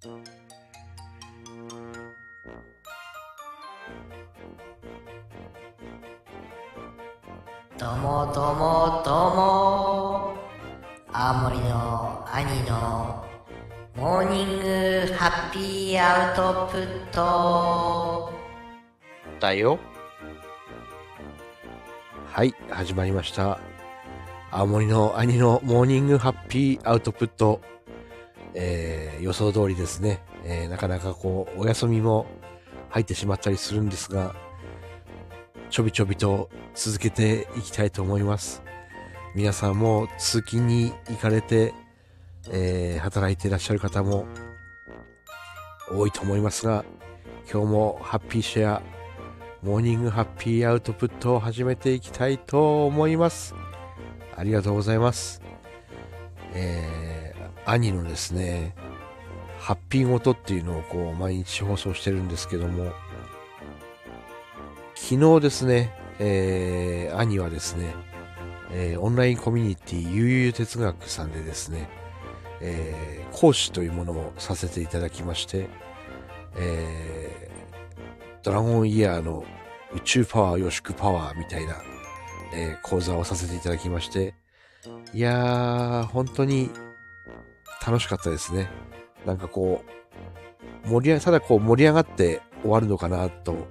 どうもどうもどうも青森の兄のモーニングハッピーアウトプットだよ。はい、始まりました。青森の兄のモーニングハッピーアウトプット。えー、予想通りですね。えー、なかなかこう、お休みも入ってしまったりするんですが、ちょびちょびと続けていきたいと思います。皆さんも通勤に行かれて、えー、働いていらっしゃる方も多いと思いますが、今日もハッピーシェア、モーニングハッピーアウトプットを始めていきたいと思います。ありがとうございます。えー、兄のですね、ハッピーごとっていうのをこう毎日放送してるんですけども、昨日ですね、えー、兄はですね、えーオンラインコミュニティ悠々哲学さんでですね、えー講師というものをさせていただきまして、えードラゴンイヤーの宇宙パワー、予祝パワーみたいな、えー講座をさせていただきまして、いやー、本当に楽しかったですね。なんかこう、盛り上ただこう盛り上がって終わるのかなと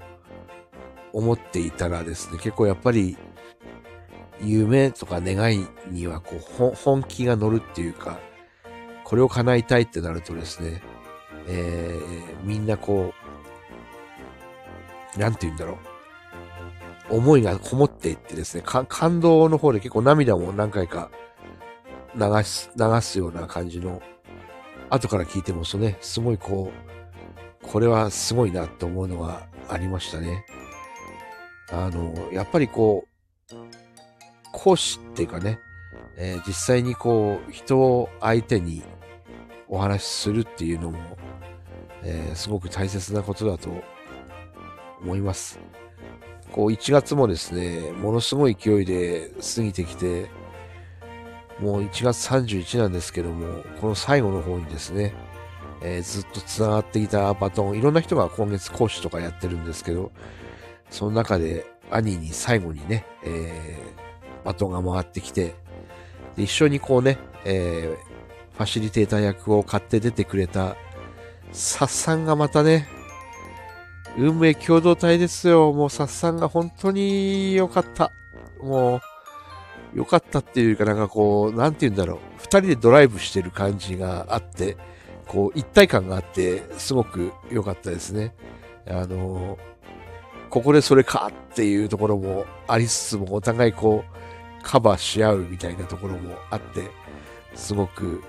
思っていたらですね、結構やっぱり夢とか願いにはこう本気が乗るっていうか、これを叶えたいってなるとですね、えーみんなこう、なんて言うんだろう。思いがこもっていってですね、感動の方で結構涙も何回か流す、流すような感じの、後から聞いてもそうね、すごいこう、これはすごいなと思うのがありましたね。あの、やっぱりこう、講師っていうかね、えー実際にこう、人を相手にお話しするっていうのも、えーすごく大切なことだと思います。こう、1月もですね、ものすごい勢いで過ぎてきて、もう1月31なんですけども、この最後の方にですね、えーずっと繋がってきたバトン、いろんな人が今月講師とかやってるんですけど、その中で兄に最後にね、えーバトンが回ってきて、で一緒にこうね、えーファシリテーター役を買って出てくれた、サッさんがまたね、運命共同体ですよ。もうサッさんが本当に良かった。もう、良かったっていうかなんかこう、なんて言うんだろう。二人でドライブしてる感じがあって、こう、一体感があって、すごく良かったですね。あの、ここでそれかっていうところもありつつも、お互いこう、カバーし合うみたいなところもあって、すごく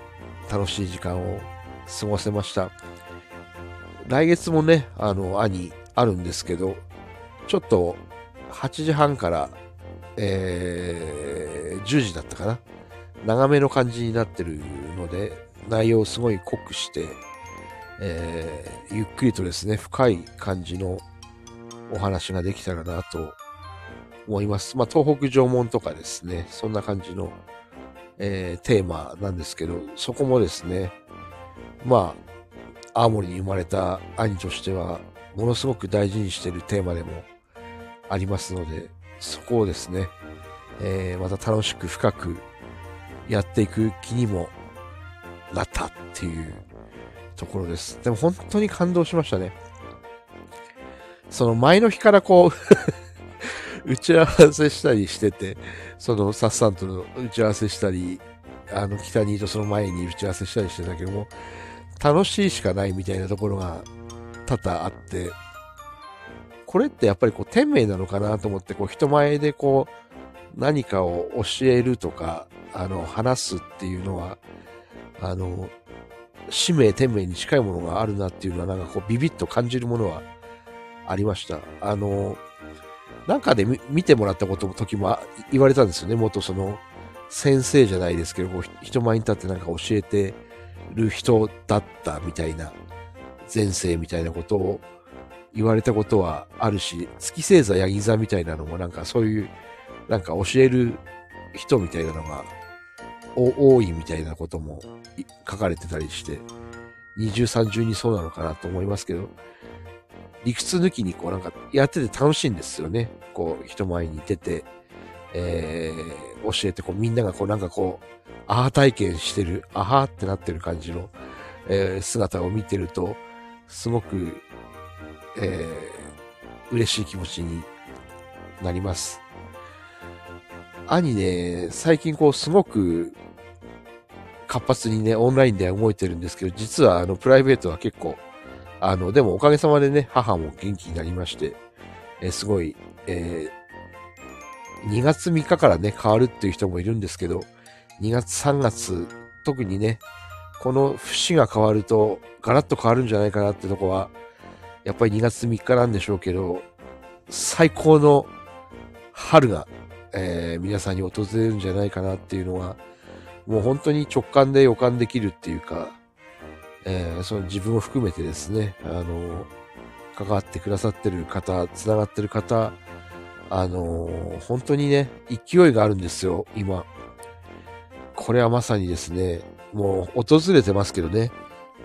楽しい時間を過ごせました。来月もね、あの、兄、あるんですけど、ちょっと、8時半から、えー、10時だったかな。長めの感じになってるので、内容をすごい濃くして、えー、ゆっくりとですね、深い感じのお話ができたらなと思います。まあ、東北縄文とかですね、そんな感じの、えーテーマなんですけど、そこもですね、まあ、青森に生まれた兄としては、ものすごく大事にしているテーマでもありますので、そこをですね、えーまた楽しく深くやっていく気にもなったっていうところです。でも本当に感動しましたね。その前の日からこう、打ち合わせしたりしてて、そのサッサンとの打ち合わせしたり、あの北にとその前に打ち合わせしたりしてたけども、楽しいしかないみたいなところが多々あって、これってやっぱりこう天命なのかなと思って、こう人前でこう何かを教えるとか、あの話すっていうのは、あの、使命天命に近いものがあるなっていうのはなんかこうビビッと感じるものはありました。あの、なんかで見てもらったことも時も言われたんですよね。元その先生じゃないですけど、こう人前に立ってなんか教えてる人だったみたいな、前世みたいなことを言われたことはあるし、月星座、ヤギ座みたいなのもなんかそういう、なんか教える人みたいなのが多いみたいなことも書かれてたりして、二重三重にそうなのかなと思いますけど、理屈抜きにこうなんかやってて楽しいんですよね。こう人前に出て、えー、教えてこうみんながこうなんかこう、アハ体験してる、アハってなってる感じの、えー、姿を見てると、すごく、えー、嬉しい気持ちになります。兄ね、最近こうすごく活発にね、オンラインで動いてるんですけど、実はあの、プライベートは結構、あの、でもおかげさまでね、母も元気になりまして、え、すごい、えー、2月3日からね、変わるっていう人もいるんですけど、2月3月、特にね、この節が変わると、ガラッと変わるんじゃないかなってとこは、やっぱり2月3日なんでしょうけど、最高の春が、えー、皆さんに訪れるんじゃないかなっていうのは、もう本当に直感で予感できるっていうか、えー、その自分を含めてですね、あの、関わってくださってる方、繋がってる方、あの、本当にね、勢いがあるんですよ、今。これはまさにですね、もう訪れてますけどね、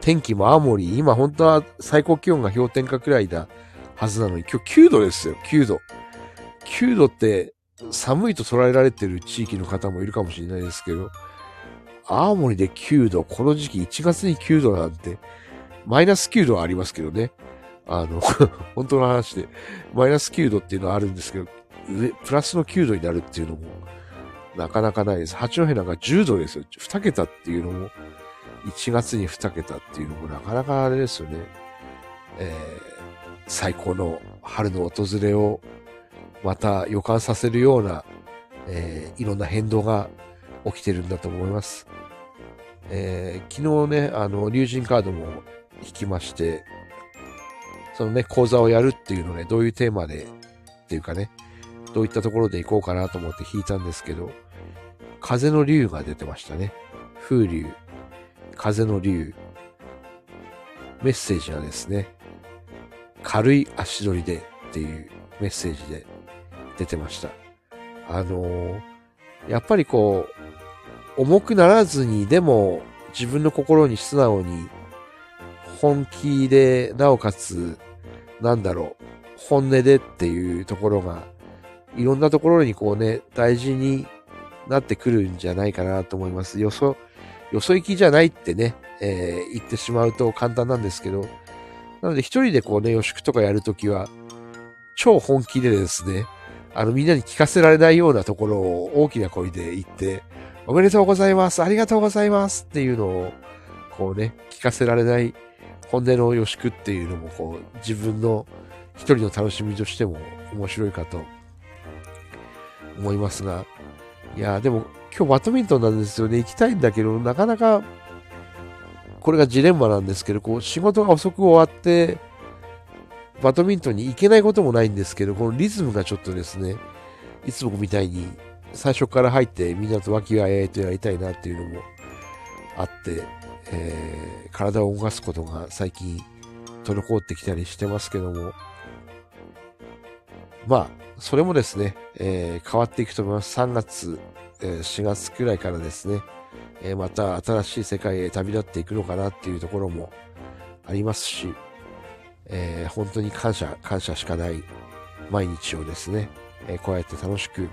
天気も青森、今本当は最高気温が氷点下くらいだはずなのに、今日9度ですよ、9度。9度って寒いと捉えられてる地域の方もいるかもしれないですけど、青森で9度、この時期1月に9度なんて、マイナス9度はありますけどね。あの、本当の話で、マイナス9度っていうのはあるんですけど、プラスの9度になるっていうのも、なかなかないです。八戸なんか10度ですよ。2桁っていうのも、1月に2桁っていうのもなかなかあれですよね。えー、最高の春の訪れをまた予感させるような、えー、いろんな変動が起きてるんだと思います。えー、昨日ね、あの、竜神カードも引きまして、そのね、講座をやるっていうのね、どういうテーマで、っていうかね、どういったところで行こうかなと思って引いたんですけど、風の竜が出てましたね。風流、風の竜。メッセージはですね、軽い足取りでっていうメッセージで出てました。あのー、やっぱりこう、重くならずに、でも自分の心に素直に、本気で、なおかつ、なんだろう、本音でっていうところが、いろんなところにこうね、大事になってくるんじゃないかなと思います。よそ、よそ行きじゃないってね、えー、言ってしまうと簡単なんですけど、なので一人でこうね、予宿とかやるときは、超本気でですね、あの、みんなに聞かせられないようなところを大きな声で言って、おめでとうございます、ありがとうございますっていうのを、こうね、聞かせられない本音の予宿っていうのも、こう、自分の一人の楽しみとしても面白いかと思いますが、いや、でも今日バドミントンなんですよね。行きたいんだけど、なかなか、これがジレンマなんですけど、こう、仕事が遅く終わって、バドミントンに行けないこともないんですけど、このリズムがちょっとですね、いつもみたいに最初から入ってみんなと和気あいあいとやりたいなっていうのもあって、えー、体を動かすことが最近滞ってきたりしてますけども、まあ、それもですね、えー、変わっていくと思います。3月、えー、4月くらいからですね、えー、また新しい世界へ旅立っていくのかなっていうところもありますし、えー、本当に感謝、感謝しかない毎日をですね、えー、こうやって楽しく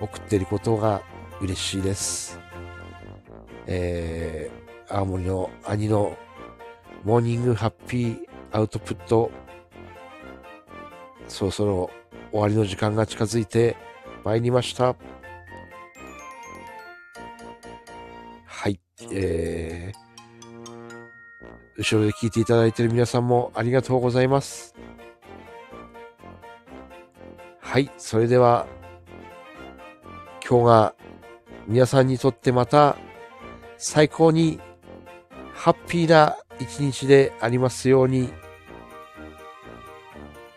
送っていることが嬉しいです。えー、青森の兄のモーニングハッピーアウトプット、そろそろ終わりの時間が近づいてまいりました。はい、えー、後ろで聞いていただいている皆さんもありがとうございます。はい、それでは、今日が皆さんにとってまた最高にハッピーな一日でありますように。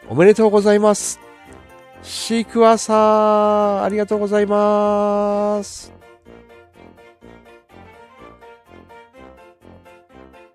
おめでとうございます。シークワーサー、ありがとうございます。